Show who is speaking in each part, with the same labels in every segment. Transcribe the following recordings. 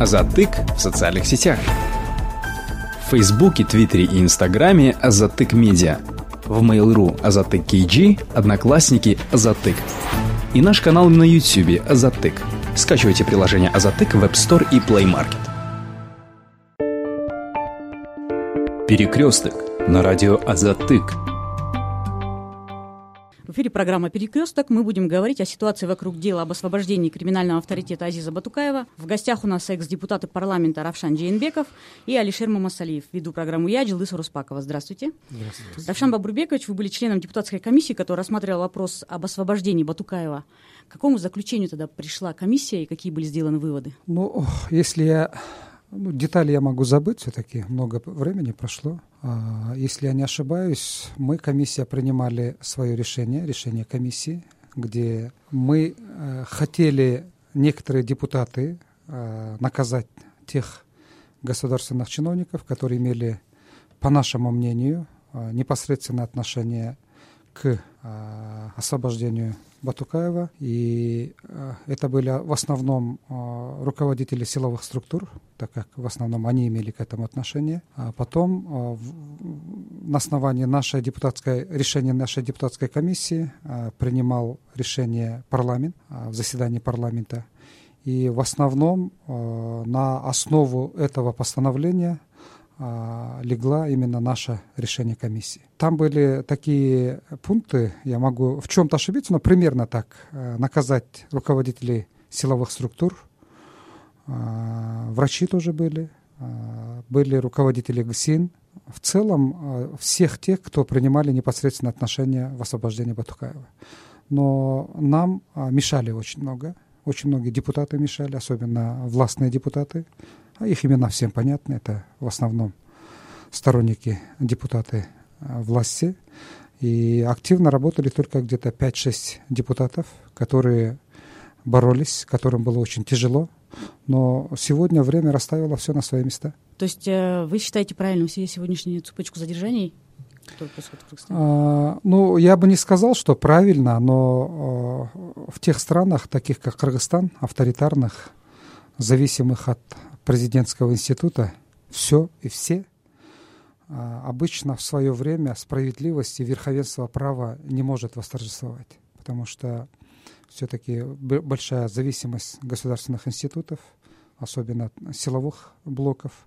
Speaker 1: Азатык в социальных сетях. В Фейсбуке, Твиттере и Инстаграме Азатык Медиа. В Mail.ru Азатык KG, Одноклассники Азатык. И наш канал на YouTube Азатык. Скачивайте приложение Азатык в App Store и Play Market. Перекресток на радио Азатык.
Speaker 2: В эфире программа «Перекресток». Мы будем говорить о ситуации вокруг дела об освобождении криминального авторитета Азиза Батукаева. В гостях у нас экс-депутаты парламента Равшан Джейнбеков и Алишер Мамасалиев. Веду программу я, Джилдыс Руспакова. Здравствуйте. Здравствуйте. Равшан Бабурбекович, вы были членом депутатской комиссии, которая рассматривала вопрос об освобождении Батукаева. К какому заключению тогда пришла комиссия и какие были сделаны выводы?
Speaker 3: Ну, если я ну, детали я могу забыть, все-таки много времени прошло. А, если я не ошибаюсь, мы, комиссия, принимали свое решение, решение комиссии, где мы э, хотели некоторые депутаты э, наказать тех государственных чиновников, которые имели, по нашему мнению, э, непосредственное отношение к освобождению Батукаева. И э, это были в основном э, руководители силовых структур, так как в основном они имели к этому отношение. А потом э, на основании нашей депутатской, решения нашей депутатской комиссии принимал решение парламент в заседании парламента. И в основном на основу этого постановления легла именно наше решение комиссии. Там были такие пункты, я могу в чем-то ошибиться, но примерно так. Э, наказать руководителей силовых структур, а, врачи тоже были, а, были руководители ГСИН. В целом всех тех, кто принимали непосредственно отношение в освобождении Батукаева. Но нам мешали очень много. Очень многие депутаты мешали, особенно властные депутаты. А их имена всем понятны. Это в основном сторонники, депутаты э, власти. И активно работали только где-то 5-6 депутатов, которые боролись, которым было очень тяжело. Но сегодня время расставило все на свои места.
Speaker 2: То есть э, вы считаете правильным себе сегодняшнюю цепочку задержаний?
Speaker 3: А, ну, я бы не сказал, что правильно, но э, в тех странах, таких как Кыргызстан, авторитарных, зависимых от президентского института все и все а, обычно в свое время справедливость и верховенство права не может восторжествовать, потому что все-таки большая зависимость государственных институтов, особенно силовых блоков,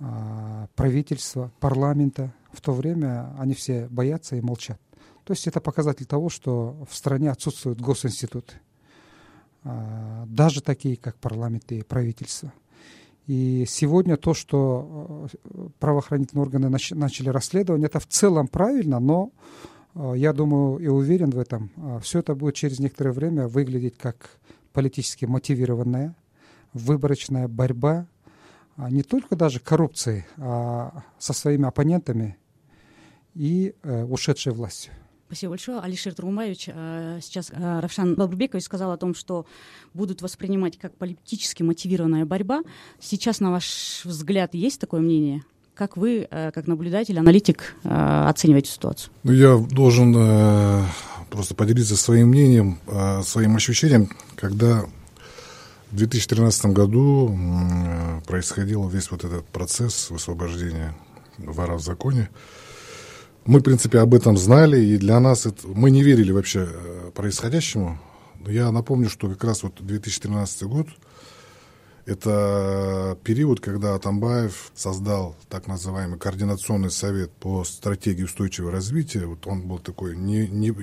Speaker 3: а, правительства, парламента, в то время они все боятся и молчат. То есть это показатель того, что в стране отсутствуют госинституты, а, даже такие, как парламент и правительство – и сегодня то, что э, правоохранительные органы начали расследование, это в целом правильно, но э, я думаю и уверен в этом, э, все это будет через некоторое время выглядеть как политически мотивированная, выборочная борьба, а не только даже коррупции, а со своими оппонентами и ушедшей властью.
Speaker 2: Спасибо большое. Алишер Турумаевич, э, сейчас э, Равшан Бабурбекович сказал о том, что будут воспринимать как политически мотивированная борьба. Сейчас, на ваш взгляд, есть такое мнение? Как вы, э, как наблюдатель, аналитик, оцениваете ситуацию?
Speaker 4: Ну, я должен просто поделиться своим мнением, своим ощущением, когда в 2013 году происходил весь вот этот процесс высвобождения вора в законе. Мы, в принципе, об этом знали, и для нас это, мы не верили вообще э, происходящему. Я напомню, что как раз вот 2013 год – это период, когда Атамбаев создал так называемый координационный совет по стратегии устойчивого развития. Вот он был такой не, не,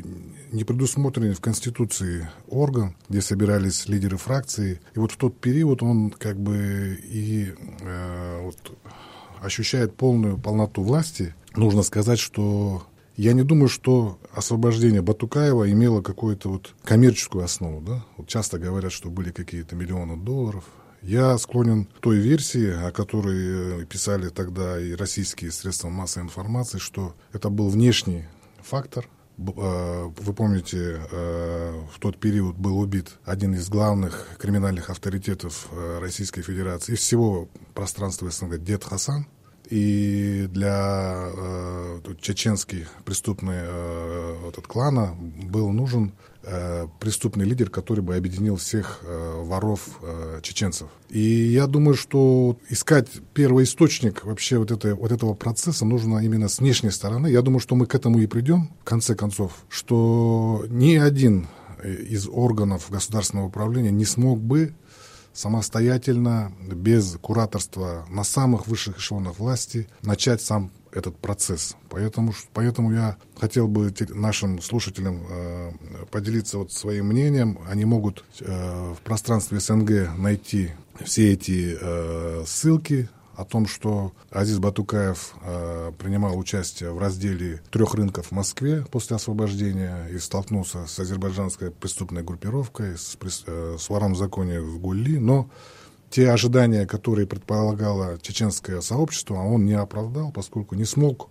Speaker 4: не предусмотренный в Конституции орган, где собирались лидеры фракции. И вот в тот период он как бы и э, вот, ощущает полную полноту власти – нужно сказать, что я не думаю, что освобождение Батукаева имело какую-то вот коммерческую основу. Да? Вот часто говорят, что были какие-то миллионы долларов. Я склонен к той версии, о которой э, писали тогда и российские средства массовой информации, что это был внешний фактор. Э, вы помните, э, в тот период был убит один из главных криминальных авторитетов Российской Федерации и всего пространства СНГ, Дед Хасан и для э, чеченский преступный э, этот клана был нужен э, преступный лидер, который бы объединил всех э, воров э, чеченцев. И я думаю, что искать первый источник вообще вот, этой, вот этого процесса нужно именно с внешней стороны. Я думаю, что мы к этому и придем, в конце концов, что ни один из органов государственного управления не смог бы самостоятельно, без кураторства на самых высших эшелонах власти начать сам этот процесс. Поэтому, поэтому я хотел бы нашим слушателям э, поделиться вот своим мнением. Они могут э, в пространстве СНГ найти все эти э, ссылки о том, что Азиз Батукаев э, принимал участие в разделе трех рынков в Москве после освобождения и столкнулся с азербайджанской преступной группировкой, с, э, с вором в законе в Гулли, но те ожидания, которые предполагало чеченское сообщество, он не оправдал, поскольку не смог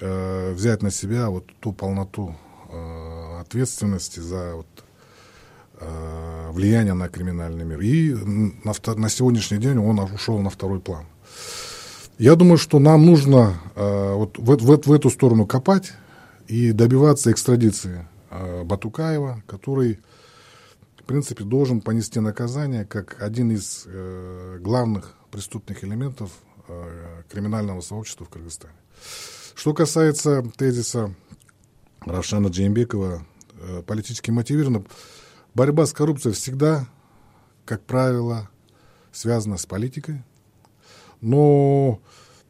Speaker 4: э, взять на себя вот ту полноту э, ответственности за вот, влияние на криминальный мир. И на, на сегодняшний день он ушел на второй план. Я думаю, что нам нужно э, вот в, в, в эту сторону копать и добиваться экстрадиции э, Батукаева, который, в принципе, должен понести наказание как один из э, главных преступных элементов э, криминального сообщества в Кыргызстане. Что касается тезиса Равшана Джеймбекова, э, политически мотивированно, Борьба с коррупцией всегда, как правило, связана с политикой. Но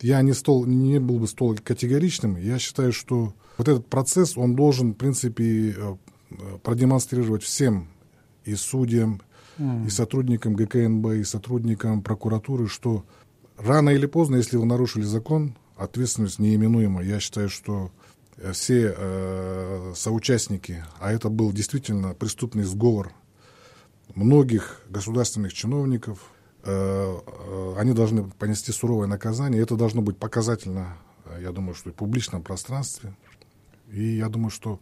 Speaker 4: я не, стол, не был бы столь категоричным. Я считаю, что вот этот процесс, он должен, в принципе, э, продемонстрировать всем и судьям, mm. и сотрудникам ГКНБ, и сотрудникам прокуратуры, что рано или поздно, если вы нарушили закон, ответственность неименуема. Я считаю, что Э, все э, соучастники, а это был действительно преступный сговор многих государственных чиновников, э, э, они должны понести суровое наказание. Это должно быть показательно, э, я думаю, что и в публичном пространстве. И я думаю, что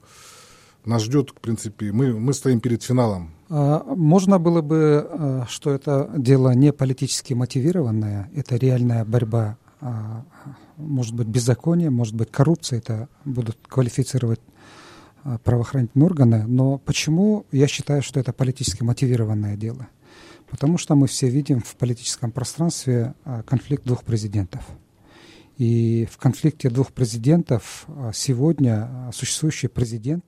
Speaker 4: нас ждет, в принципе, мы, мы стоим перед финалом.
Speaker 3: А, можно было бы, э, что это дело не политически мотивированное, это реальная борьба может быть беззаконие, может быть коррупция, это будут квалифицировать а, правоохранительные органы. Но почему я считаю, что это политически мотивированное дело? Потому что мы все видим в политическом пространстве а, конфликт двух президентов. И в конфликте двух президентов сегодня существующий президент,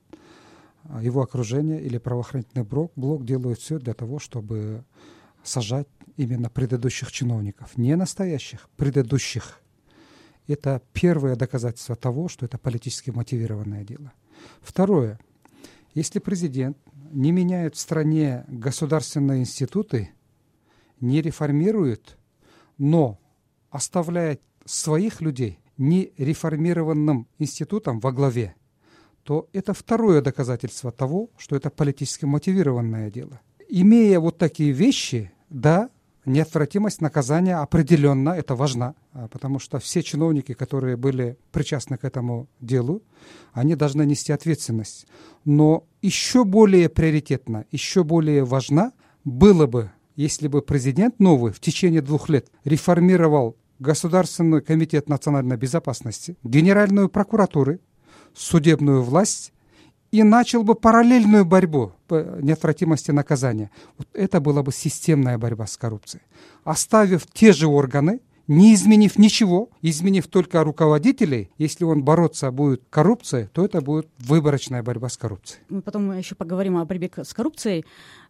Speaker 3: его окружение или правоохранительный блок делают все для того, чтобы сажать именно предыдущих чиновников, не настоящих, предыдущих. Это первое доказательство того, что это политически мотивированное дело. Второе. Если президент не меняет в стране государственные институты, не реформирует, но оставляет своих людей нереформированным институтом во главе, то это второе доказательство того, что это политически мотивированное дело. Имея вот такие вещи, да, неотвратимость наказания определенно, это важно, а, потому что все чиновники, которые были причастны к этому делу, они должны нести ответственность. Но еще более приоритетно, еще более важно было бы, если бы президент новый в течение двух лет реформировал Государственный комитет национальной безопасности, Генеральную прокуратуру, судебную власть и начал бы параллельную борьбу по неотвратимости наказания. Вот это была бы системная борьба с коррупцией. Оставив те же органы, не изменив ничего, изменив только руководителей, если он бороться будет коррупцией, то это будет выборочная борьба с коррупцией.
Speaker 2: Мы потом еще поговорим о борьбе с коррупцией.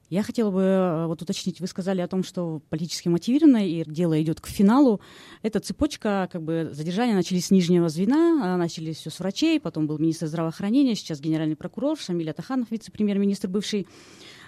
Speaker 2: Я хотела бы э, вот уточнить, вы сказали о том, что политически мотивировано, и дело идет к финалу. Эта цепочка, как бы задержания начались с нижнего звена, начались все с врачей, потом был министр здравоохранения, сейчас генеральный прокурор Шамиль Атаханов, вице-премьер-министр бывший.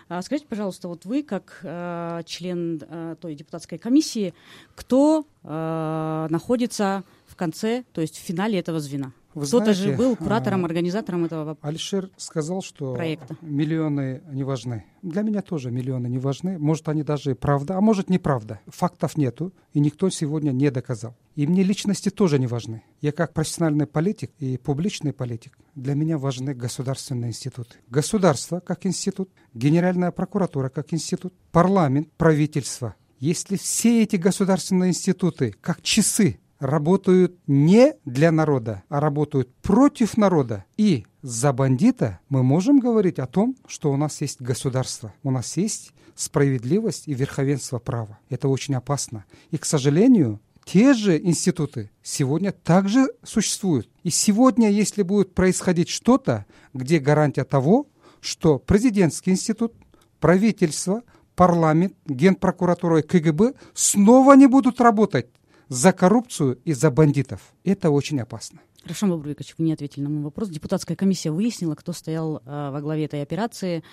Speaker 2: А скажите, пожалуйста, вот вы, как э, член э, той депутатской комиссии, кто э, находится конце, то есть в финале этого звена? Кто-то же был куратором, а, организатором этого
Speaker 3: Алишер сказал, что проекта. миллионы не важны. Для меня тоже миллионы не важны. Может, они даже и правда, а может, неправда. Фактов нету, и никто сегодня не доказал. И мне личности тоже не важны. Я как профессиональный политик и публичный политик, для меня важны государственные институты. Государство как институт, Генеральная прокуратура как институт, парламент, правительство. Если все эти государственные институты, как часы, работают не для народа, а работают против народа. И за бандита мы можем говорить о том, что у нас есть государство, у нас есть справедливость и верховенство права. Это очень опасно. И, к сожалению, те же институты сегодня также существуют. И сегодня, если будет происходить что-то, где гарантия того, что президентский институт, правительство, парламент, генпрокуратура и КГБ снова не будут работать за коррупцию и за бандитов. Это очень опасно.
Speaker 2: Хорошо, Бабруикович, вы не ответили на мой вопрос. Депутатская комиссия выяснила, кто стоял э, во главе этой операции,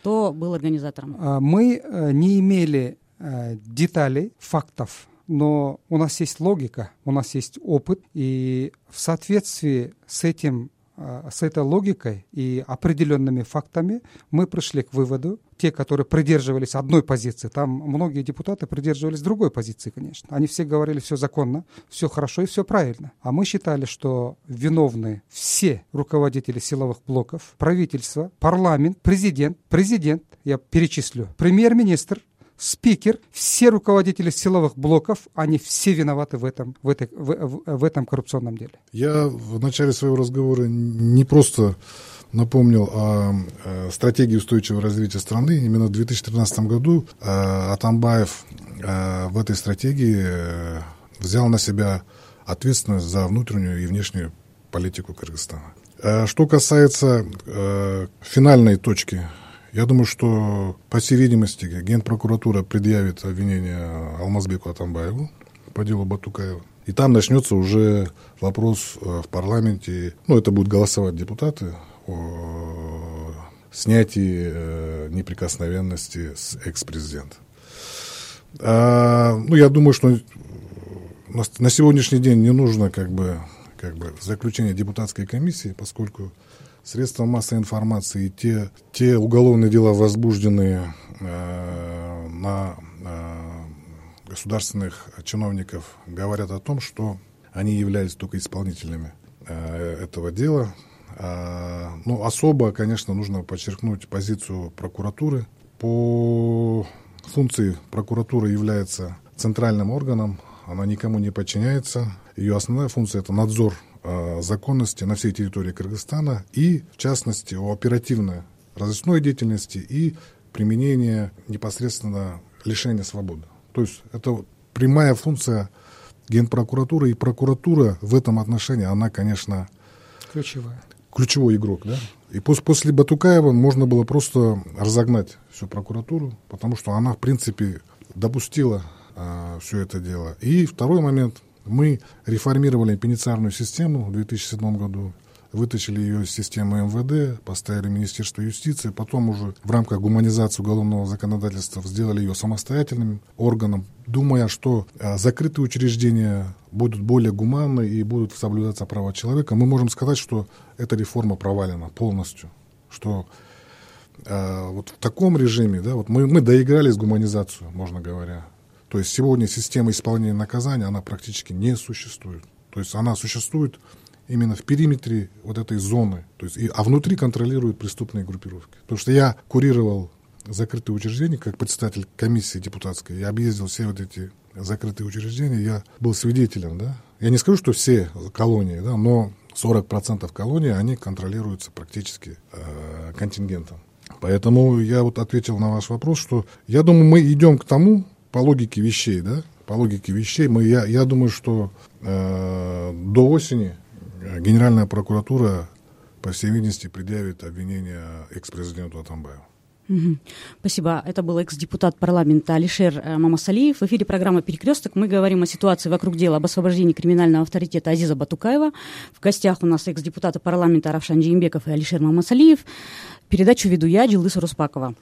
Speaker 2: кто был организатором.
Speaker 3: А, мы э, не имели э, деталей, фактов, но у нас есть логика, у нас есть опыт, и в соответствии с этим с этой логикой и определенными фактами мы пришли к выводу, те, которые придерживались одной позиции, там многие депутаты придерживались другой позиции, конечно. Они все говорили, все законно, все хорошо и все правильно. А мы считали, что виновны все руководители силовых блоков, правительство, парламент, президент, президент, я перечислю, премьер-министр, спикер, все руководители силовых блоков, они все виноваты в этом, в, этой, в, в, этом коррупционном деле.
Speaker 4: Я в начале своего разговора не просто напомнил о, о стратегии устойчивого развития страны. Именно в 2013 году э, Атамбаев э, в этой стратегии э, взял на себя ответственность за внутреннюю и внешнюю политику Кыргызстана. Э, что касается э, финальной точки я думаю, что, по всей видимости, Генпрокуратура предъявит обвинение Алмазбеку Атамбаеву по делу Батукаева. И там начнется уже вопрос э, в парламенте. Ну, это будут голосовать депутаты о снятии э, неприкосновенности с экс-президента. А, ну, я думаю, что на сегодняшний день не нужно как бы, как бы заключение депутатской комиссии, поскольку средства массовой информации, те, те уголовные дела, возбужденные э, на э, государственных чиновников, говорят о том, что они являлись только исполнителями э, этого дела. Э, ну, особо, конечно, нужно подчеркнуть позицию прокуратуры. По функции прокуратуры является центральным органом, она никому не подчиняется. Ее основная функция – это надзор законности на всей территории Кыргызстана и, в частности, о оперативной разыскной деятельности и применении непосредственно лишения свободы. То есть это прямая функция Генпрокуратуры, и прокуратура в этом отношении, она, конечно...
Speaker 3: Ключевая.
Speaker 4: Ключевой игрок, да? И после, после Батукаева можно было просто разогнать всю прокуратуру, потому что она, в принципе, допустила а, все это дело. И второй момент, мы реформировали пенитенциарную систему в 2007 году, вытащили ее из системы МВД, поставили Министерство юстиции, потом уже в рамках гуманизации уголовного законодательства сделали ее самостоятельным органом, думая, что а, закрытые учреждения будут более гуманны и будут соблюдаться права человека, мы можем сказать, что эта реформа провалена полностью, что а, вот в таком режиме, да, вот мы, мы доиграли с гуманизацию, можно говоря. То есть сегодня система исполнения наказания, она практически не существует. То есть она существует именно в периметре вот этой зоны, то есть, и, а внутри контролируют преступные группировки. Потому что я курировал закрытые учреждения, как председатель комиссии депутатской, я объездил все вот эти закрытые учреждения, я был свидетелем, да. Я не скажу, что все колонии, да, но 40% колоний, они контролируются практически э, контингентом. Поэтому я вот ответил на ваш вопрос, что я думаю, мы идем к тому, по логике вещей, да, по логике вещей, мы, я, я думаю, что э, до осени Генеральная прокуратура, по всей видимости, предъявит обвинение экс-президенту Атамбаеву.
Speaker 2: Спасибо. Это был экс-депутат парламента Алишер э, Мамасалиев. В эфире программа «Перекресток». Мы говорим о ситуации вокруг дела об освобождении криминального авторитета Азиза Батукаева. В гостях у нас экс-депутаты парламента Равшан Джеймбеков и Алишер Мамасалиев. Передачу веду я, Джилдыс Руспакова.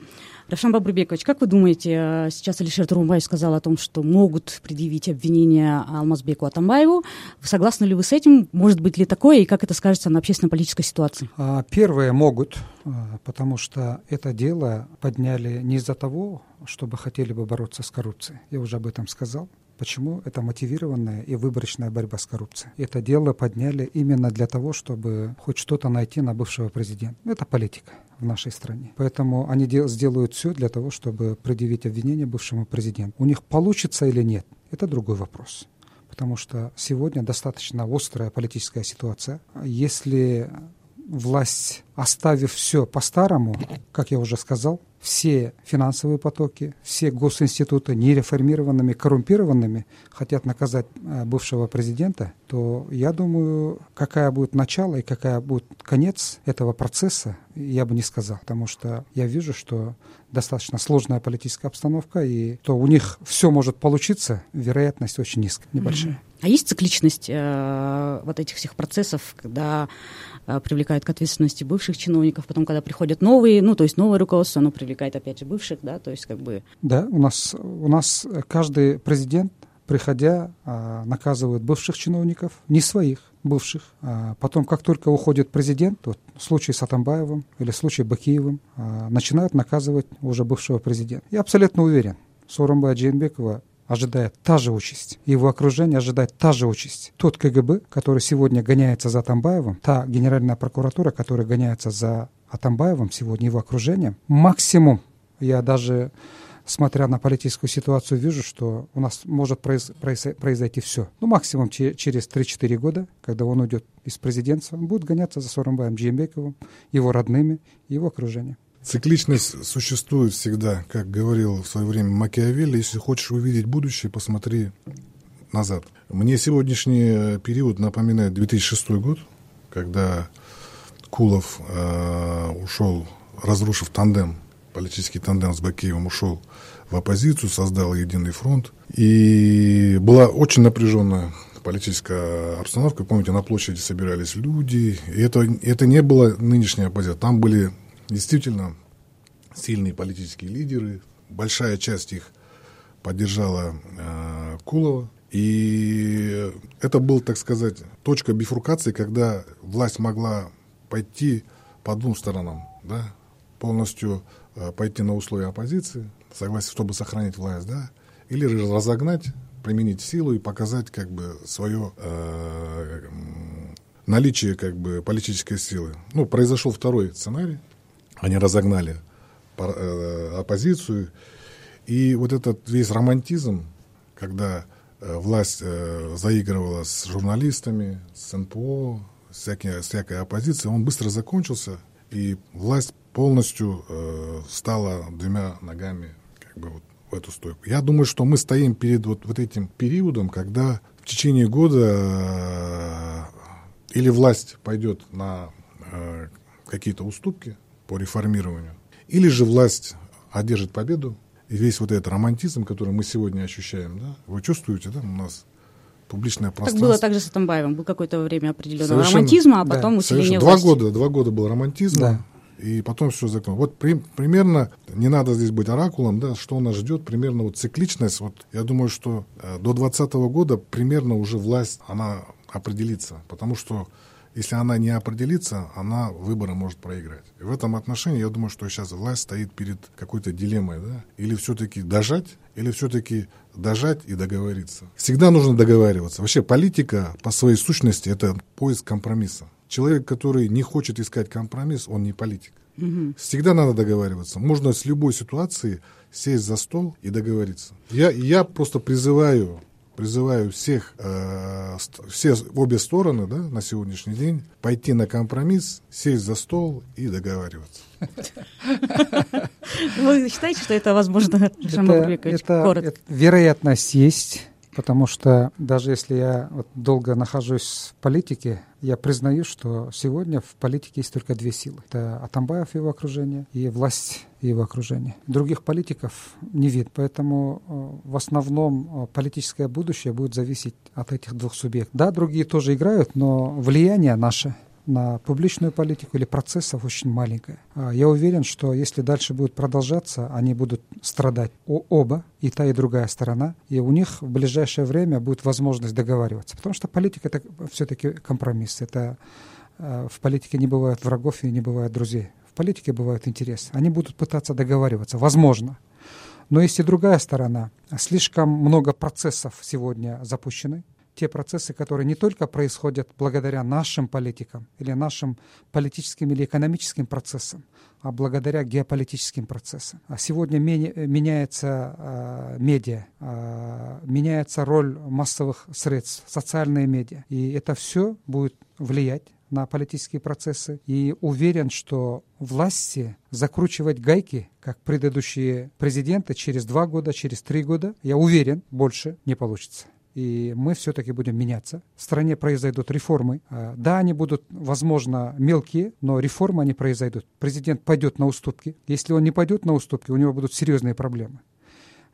Speaker 2: Равшан Бабрубекович, как вы думаете, э, сейчас Алишер Турумбаев сказал о том, что могут предъявить обвинения Алмазбеку Атамбаеву. Согласны ли вы с этим? Может быть ли такое? И как это скажется на общественно-политической ситуации?
Speaker 3: А, первые могут, а, потому что это дело подняли не из-за того, чтобы хотели бы бороться с коррупцией. Я уже об этом сказал. Почему? Это мотивированная и выборочная борьба с коррупцией. Это дело подняли именно для того, чтобы хоть что-то найти на бывшего президента. Это политика в нашей стране. Поэтому они дел- сделают все для того, чтобы предъявить обвинение бывшему президенту. У них получится или нет, это другой вопрос. потому что сегодня достаточно острая политическая ситуация. Если власть, оставив все по-старому, как я уже сказал, все финансовые потоки, все госинституты нереформированными, коррумпированными хотят наказать э, бывшего президента, то я думаю, какая будет начало и какая будет конец этого процесса, я бы не сказал, потому что я вижу, что достаточно сложная политическая обстановка, и то у них все может получиться, вероятность очень низкая, небольшая.
Speaker 2: А есть цикличность э, вот этих всех процессов, когда э, привлекают к ответственности бывших чиновников, потом, когда приходят новые, ну, то есть новое руководство, оно привлекает, опять же, бывших, да, то есть как бы...
Speaker 3: Да, у нас, у нас каждый президент, приходя, э, наказывает бывших чиновников, не своих, бывших. А потом, как только уходит президент, вот в случае с Атамбаевым или в случае Бакиевым, э, начинают наказывать уже бывшего президента. Я абсолютно уверен, Сооронбая Джейнбекова ожидает та же участь. Его окружение ожидает та же участь. Тот КГБ, который сегодня гоняется за Атамбаевым, та генеральная прокуратура, которая гоняется за Атамбаевым, сегодня его окружением, максимум, я даже смотря на политическую ситуацию, вижу, что у нас может произ, произ, произойти все. Ну, максимум че, через 3-4 года, когда он уйдет из президентства, он будет гоняться за Соромбаем Джеймбековым, его родными, его окружением.
Speaker 4: Цикличность существует всегда, как говорил в свое время Макиавелли. Если хочешь увидеть будущее, посмотри назад. Мне сегодняшний период напоминает 2006 год, когда Кулов э, ушел, разрушив тандем, политический тандем с Бакеевым, ушел в оппозицию, создал единый фронт. И была очень напряженная политическая обстановка. Помните, на площади собирались люди. И это, это не была нынешняя оппозиция. Там были действительно сильные политические лидеры. Большая часть их поддержала э, Кулова. И это был, так сказать, точка бифуркации, когда власть могла пойти по двум сторонам. Да? Полностью э, пойти на условия оппозиции, согласен, чтобы сохранить власть, да? или разогнать, применить силу и показать как бы свое э, наличие как бы политической силы. Ну, произошел второй сценарий, они разогнали э, оппозицию. И вот этот весь романтизм, когда э, власть э, заигрывала с журналистами, с НПО, всякие, всякой оппозицией, он быстро закончился, и власть полностью стала двумя ногами как бы вот в эту стойку. Я думаю, что мы стоим перед вот, вот этим периодом, когда в течение года или власть пойдет на какие-то уступки, по реформированию. Или же власть одержит победу, и весь вот этот романтизм, который мы сегодня ощущаем, да, вы чувствуете, да, у нас публичное пространство.
Speaker 2: Так было также с Атамбаевым, был какое-то время определенного Совершенно, романтизма, а потом да. усиление
Speaker 4: Два года, два года был романтизм, да. и потом все закон. Вот при, примерно, не надо здесь быть оракулом, да, что нас ждет, примерно вот цикличность, вот я думаю, что э, до 2020 года примерно уже власть, она определится, потому что если она не определится, она выборы может проиграть. И в этом отношении я думаю, что сейчас власть стоит перед какой-то дилеммой, да? Или все-таки дожать, или все-таки дожать и договориться. Всегда нужно договариваться. Вообще политика по своей сущности это поиск компромисса. Человек, который не хочет искать компромисс, он не политик. Угу. Всегда надо договариваться. Можно с любой ситуации сесть за стол и договориться. Я, я просто призываю призываю всех, э, все обе стороны да, на сегодняшний день пойти на компромисс, сесть за стол и договариваться.
Speaker 2: Вы считаете, что это возможно,
Speaker 3: это, вероятность есть, потому что даже если я долго нахожусь в политике, я признаю, что сегодня в политике есть только две силы. Это Атамбаев и его окружение и власть и его окружение. Других политиков не видно, поэтому э, в основном э, политическое будущее будет зависеть от этих двух субъектов. Да, другие тоже играют, но влияние наше на публичную политику или процессов очень маленькая. А я уверен, что если дальше будет продолжаться, они будут страдать оба, и та, и другая сторона, и у них в ближайшее время будет возможность договариваться. Потому что политика — это все-таки компромисс. Это э, в политике не бывает врагов и не бывает друзей. В политике бывают интересы. Они будут пытаться договариваться, возможно. Но есть и другая сторона. Слишком много процессов сегодня запущены, те процессы, которые не только происходят благодаря нашим политикам или нашим политическим или экономическим процессам, а благодаря геополитическим процессам. А сегодня меняется э, медиа, э, меняется роль массовых средств, социальные медиа. И это все будет влиять на политические процессы. И уверен, что власти закручивать гайки, как предыдущие президенты, через два года, через три года, я уверен, больше не получится и мы все-таки будем меняться. В стране произойдут реформы. А, да, они будут, возможно, мелкие, но реформы они произойдут. Президент пойдет на уступки. Если он не пойдет на уступки, у него будут серьезные проблемы.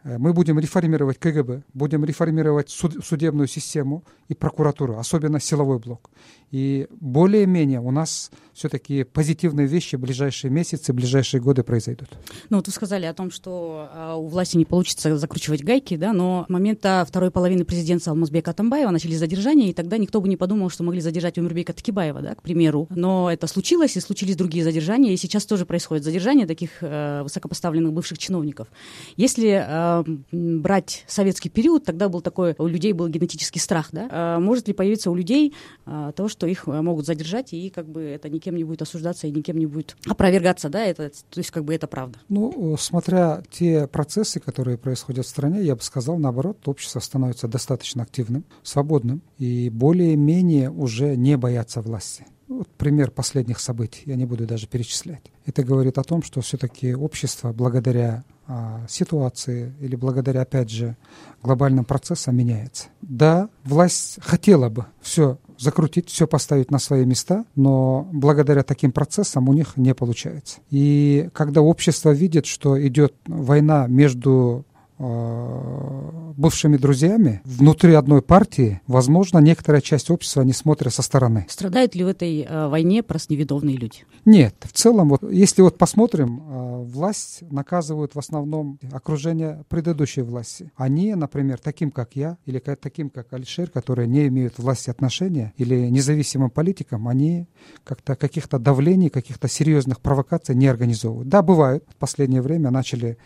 Speaker 3: Э, мы будем реформировать КГБ, будем реформировать суд, судебную систему и прокуратуру, особенно силовой блок. И более-менее у нас все-таки позитивные вещи в ближайшие месяцы, в ближайшие годы произойдут.
Speaker 2: Ну вот вы сказали о том, что э, у власти не получится закручивать гайки, да, но с момента второй половины президентства Алмазбека Атамбаева начались задержания, и тогда никто бы не подумал, что могли задержать Умирбека Такибаева, да, к примеру. Но это случилось, и случились другие задержания, и сейчас тоже происходит задержание таких э, высокопоставленных бывших чиновников. Если э, брать советский период, тогда был такой, у людей был генетический страх, да, э, может ли появиться у людей э, то, что их э, могут задержать, и как бы это никем не будет осуждаться и никем не будет опровергаться, да, это, то есть как бы это правда.
Speaker 3: Ну, смотря те процессы, которые происходят в стране, я бы сказал, наоборот, общество становится достаточно активным, свободным и более-менее уже не боятся власти. Вот пример последних событий, я не буду даже перечислять. Это говорит о том, что все-таки общество благодаря а, ситуации или благодаря, опять же, глобальным процессам меняется. Да, власть хотела бы все закрутить, все поставить на свои места, но благодаря таким процессам у них не получается. И когда общество видит, что идет война между бывшими друзьями внутри одной партии, возможно, некоторая часть общества не смотрят со стороны.
Speaker 2: Страдают ли в этой э, войне просто невидовные люди?
Speaker 3: Нет. В целом, вот, если вот посмотрим, э, власть наказывают в основном окружение предыдущей власти. Они, например, таким, как я, или таким, как Алишер, которые не имеют власти отношения, или независимым политикам, они как-то каких-то давлений, каких-то серьезных провокаций не организовывают. Да, бывают. В последнее время начали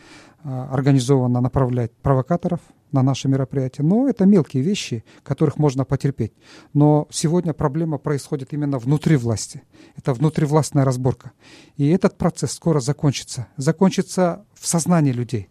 Speaker 3: организованно направлять провокаторов на наши мероприятия. Но это мелкие вещи, которых можно потерпеть. Но сегодня проблема происходит именно внутри власти. Это внутривластная разборка. И этот процесс скоро закончится. Закончится в сознании людей.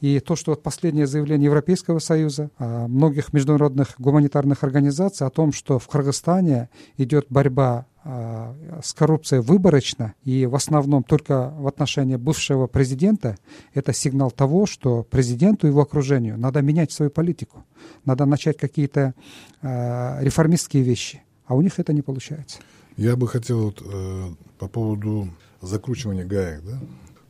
Speaker 3: И то, что вот последнее заявление Европейского Союза, а, многих международных гуманитарных организаций о том, что в Кыргызстане идет борьба а, с коррупцией выборочно и в основном только в отношении бывшего президента, это сигнал того, что президенту и его окружению надо менять свою политику, надо начать какие-то э, реформистские вещи, а у них это не получается.
Speaker 4: Я бы хотел вот, э, по поводу закручивания гаек. Да?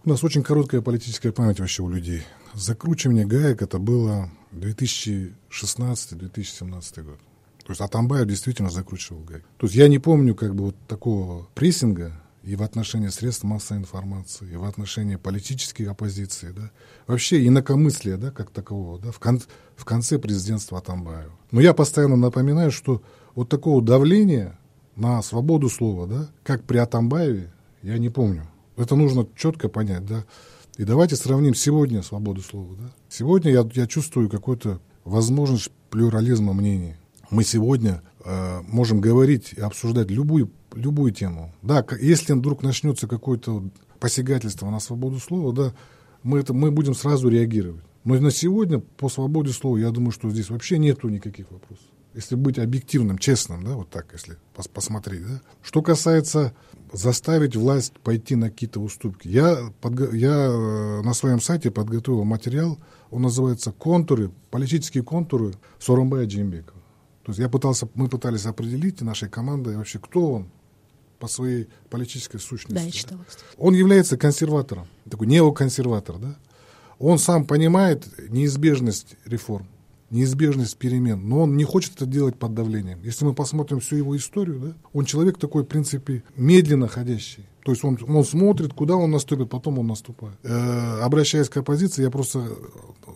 Speaker 4: У нас очень короткая политическая память вообще у людей. Закручивание гаек это было 2016-2017 год. То есть Атамбаев действительно закручивал гайки. То есть я не помню как бы вот такого прессинга и в отношении средств массовой информации, и в отношении политической оппозиции, да, вообще инакомыслия, да, как такового, да, в, кон в конце президентства Атамбаева. Но я постоянно напоминаю, что вот такого давления на свободу слова, да, как при Атамбаеве, я не помню. Это нужно четко понять, да. И давайте сравним сегодня свободу слова, да. Сегодня я, я чувствую какую-то возможность плюрализма мнений мы сегодня э, можем говорить и обсуждать любую, любую тему. Да, если вдруг начнется какое-то посягательство на свободу слова, да, мы, это, мы будем сразу реагировать. Но на сегодня по свободе слова я думаю, что здесь вообще нету никаких вопросов. Если быть объективным, честным, да, вот так, если пос посмотреть. Да. Что касается заставить власть пойти на какие-то уступки. Я, я э, на своем сайте подготовил материал, он называется «Контуры, политические контуры Соромбая Джимбека». То есть я пытался, мы пытались определить нашей командой вообще, кто он по своей политической сущности. Да, я читала. Он является консерватором, такой неоконсерватор, да. Он сам понимает неизбежность реформ, неизбежность перемен, но он не хочет это делать под давлением. Если мы посмотрим всю его историю, да, он человек такой, в принципе, медленно ходящий. То есть он, он смотрит, куда он наступит, потом он наступает. Э, обращаясь к оппозиции, я просто...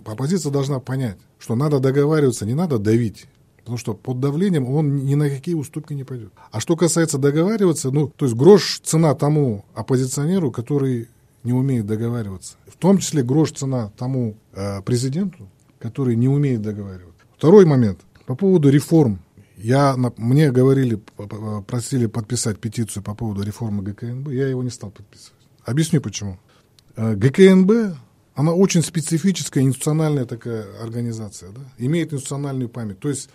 Speaker 4: Оппозиция должна понять, что надо договариваться, не надо давить. Потому что под давлением он ни на какие уступки не пойдет. А что касается договариваться, ну, то есть грош цена тому оппозиционеру, который не умеет договариваться. В том числе грош цена тому э, президенту, который не умеет договариваться. Второй момент. По поводу реформ. Я, мне говорили, просили подписать петицию по поводу реформы ГКНБ, я его не стал подписывать. Объясню почему. Э, ГКНБ, она очень специфическая институциональная такая организация, да, имеет институциональную память. То есть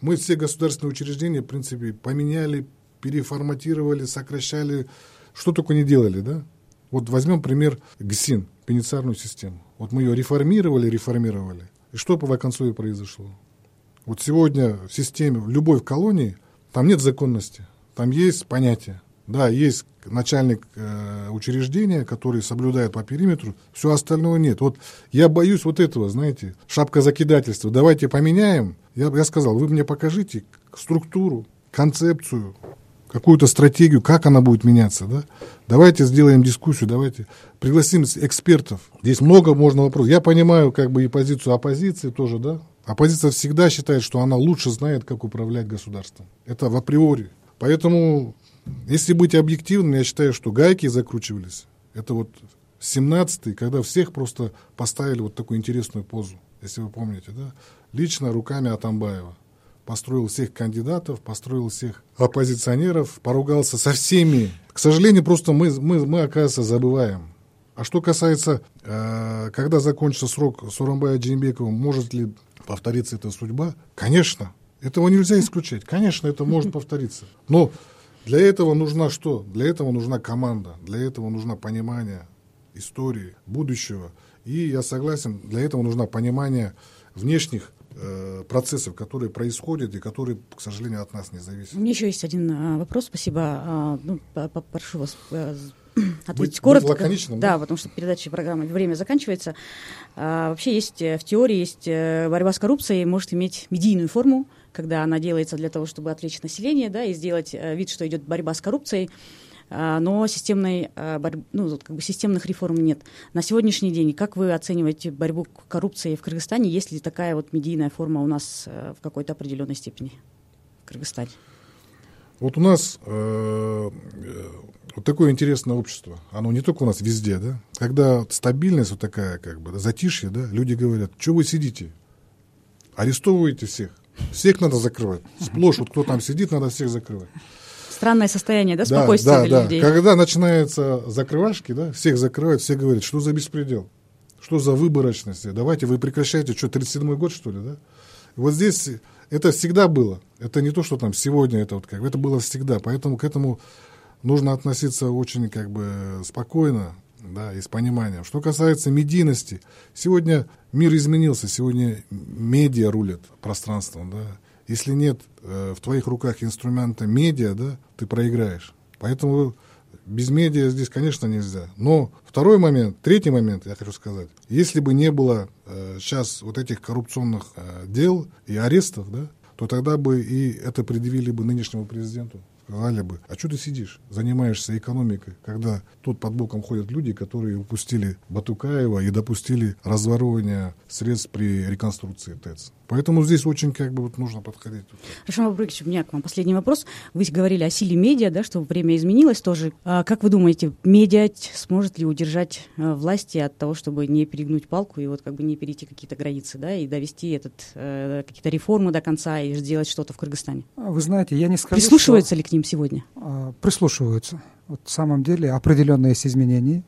Speaker 4: мы все государственные учреждения, в принципе, поменяли, переформатировали, сокращали, что только не делали, да. Вот возьмем пример ГСИН, пеницарную систему. Вот мы ее реформировали, реформировали. И что по вакансове произошло? Вот сегодня в системе, в любой колонии, там нет законности, там есть понятие. Да, есть начальник э, учреждения, который соблюдает по периметру, все остального нет. Вот я боюсь вот этого, знаете, шапка закидательства. Давайте поменяем. Я, я сказал, вы мне покажите структуру, концепцию, какую-то стратегию, как она будет меняться, да? Давайте сделаем дискуссию, давайте пригласим экспертов. Здесь много можно вопросов. Я понимаю как бы и позицию оппозиции тоже, да? Оппозиция всегда считает, что она лучше знает, как управлять государством. Это в априори. Поэтому, если быть объективным, я считаю, что гайки закручивались. Это вот 17-й, когда всех просто поставили вот такую интересную позу, если вы помните, да? Лично руками Атамбаева построил всех кандидатов, построил всех оппозиционеров, поругался со всеми. К сожалению, просто мы, мы, мы оказывается, забываем. А что касается, э, когда закончится срок Сурамбая Джимбекова, может ли повториться эта судьба? Конечно, этого нельзя исключать. Конечно, это может повториться. Но для этого нужна что? Для этого нужна команда, для этого нужно понимание истории, будущего. И я согласен, для этого нужно понимание внешних процессов, которые происходят и которые, к сожалению, от нас не зависят.
Speaker 2: У меня еще есть один а, вопрос, спасибо. А, ну, попрошу вас а, ответить быть, коротко. Быть лаконичным, да, да, потому что передача программы время заканчивается. А, вообще есть в теории есть борьба с коррупцией может иметь медийную форму, когда она делается для того, чтобы отвлечь население, да, и сделать вид, что идет борьба с коррупцией. А, но системной, а, ну, как бы системных реформ нет. На сегодняшний день как вы оцениваете борьбу коррупции в Кыргызстане? Есть ли такая вот медийная форма у нас э, в какой-то определенной степени в Кыргызстане?
Speaker 4: Вот у нас э, вот такое интересное общество. Оно не только у нас везде, да. Когда стабильность вот такая, как бы, затишье, да, люди говорят, что вы сидите? Арестовываете всех. Всех надо закрывать. Сплошь, вот кто там сидит, надо всех закрывать
Speaker 2: странное состояние, да, спокойствие
Speaker 4: да, для да. людей. Когда начинаются закрывашки, да, всех закрывают, все говорят, что за беспредел, что за выборочность, давайте вы прекращайте, что, 37-й год, что ли, да? Вот здесь это всегда было. Это не то, что там сегодня, это вот как это было всегда. Поэтому к этому нужно относиться очень как бы спокойно, да, и с пониманием. Что касается медийности, сегодня мир изменился, сегодня медиа рулят пространством, да. Если нет э, в твоих руках инструмента медиа, да, ты проиграешь. Поэтому без медиа здесь, конечно, нельзя. Но второй момент, третий момент, я хочу сказать. Если бы не было э, сейчас вот этих коррупционных э, дел и арестов, да, то тогда бы и это предъявили бы нынешнему президенту сказали бы, а что ты сидишь, занимаешься экономикой, когда тут под боком ходят люди, которые упустили Батукаева и допустили разворовывание средств при реконструкции ТЭЦ. Поэтому здесь очень как бы вот нужно подходить.
Speaker 2: Хорошо, Мабрыкович, у меня к вам последний вопрос. Вы говорили о силе медиа, да, что время изменилось тоже. А как вы думаете, медиа сможет ли удержать а, власти от того, чтобы не перегнуть палку и вот как бы не перейти какие-то границы, да, и довести этот, э, какие-то реформы до конца и сделать что-то в Кыргызстане?
Speaker 3: А вы знаете, я не скажу,
Speaker 2: Прислушиваются что... ли к ним сегодня?
Speaker 3: А, прислушиваются. Вот в самом деле определенные есть изменения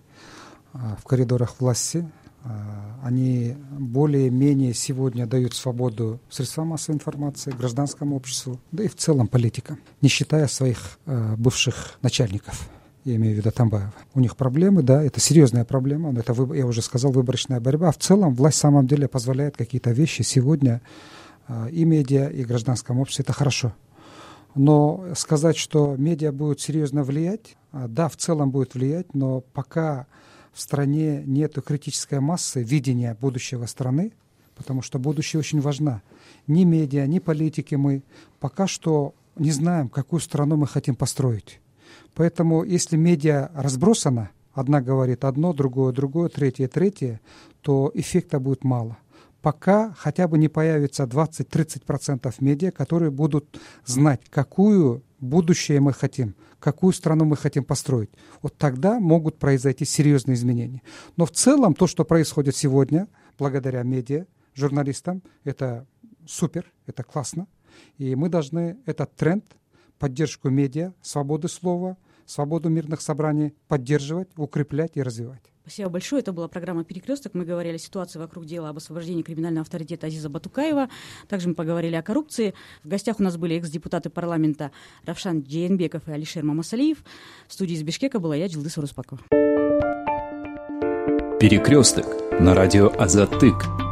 Speaker 3: а, в коридорах власти они более-менее сегодня дают свободу средствам массовой информации, гражданскому обществу, да и в целом политикам, не считая своих э, бывших начальников. Я имею в виду Тамбаева. У них проблемы, да, это серьезная проблема, но это, я уже сказал, выборочная борьба. А в целом власть в самом деле позволяет какие-то вещи сегодня э, и медиа, и гражданскому обществу. Это хорошо. Но сказать, что медиа будет серьезно влиять, э, да, в целом будет влиять, но пока в стране нет критической массы видения будущего страны, потому что будущее очень важно. Ни медиа, ни политики мы пока что не знаем, какую страну мы хотим построить. Поэтому если медиа разбросана, одна говорит одно, другое другое, третье третье, то эффекта будет мало. Пока хотя бы не появится 20-30% медиа, которые будут знать, какую будущее мы хотим, какую страну мы хотим построить. Вот тогда могут произойти серьезные изменения. Но в целом то, что происходит сегодня, благодаря медиа, журналистам, это супер, это классно. И мы должны этот тренд, поддержку медиа, свободы слова, свободу мирных собраний поддерживать, укреплять и развивать.
Speaker 2: Спасибо большое. Это была программа «Перекресток». Мы говорили о ситуации вокруг дела об освобождении криминального авторитета Азиза Батукаева. Также мы поговорили о коррупции. В гостях у нас были экс-депутаты парламента Равшан Джейнбеков и Алишер Мамасалиев. В студии из Бишкека была я, Джилдыс Руспакова.
Speaker 1: «Перекресток» на радио «Азатык».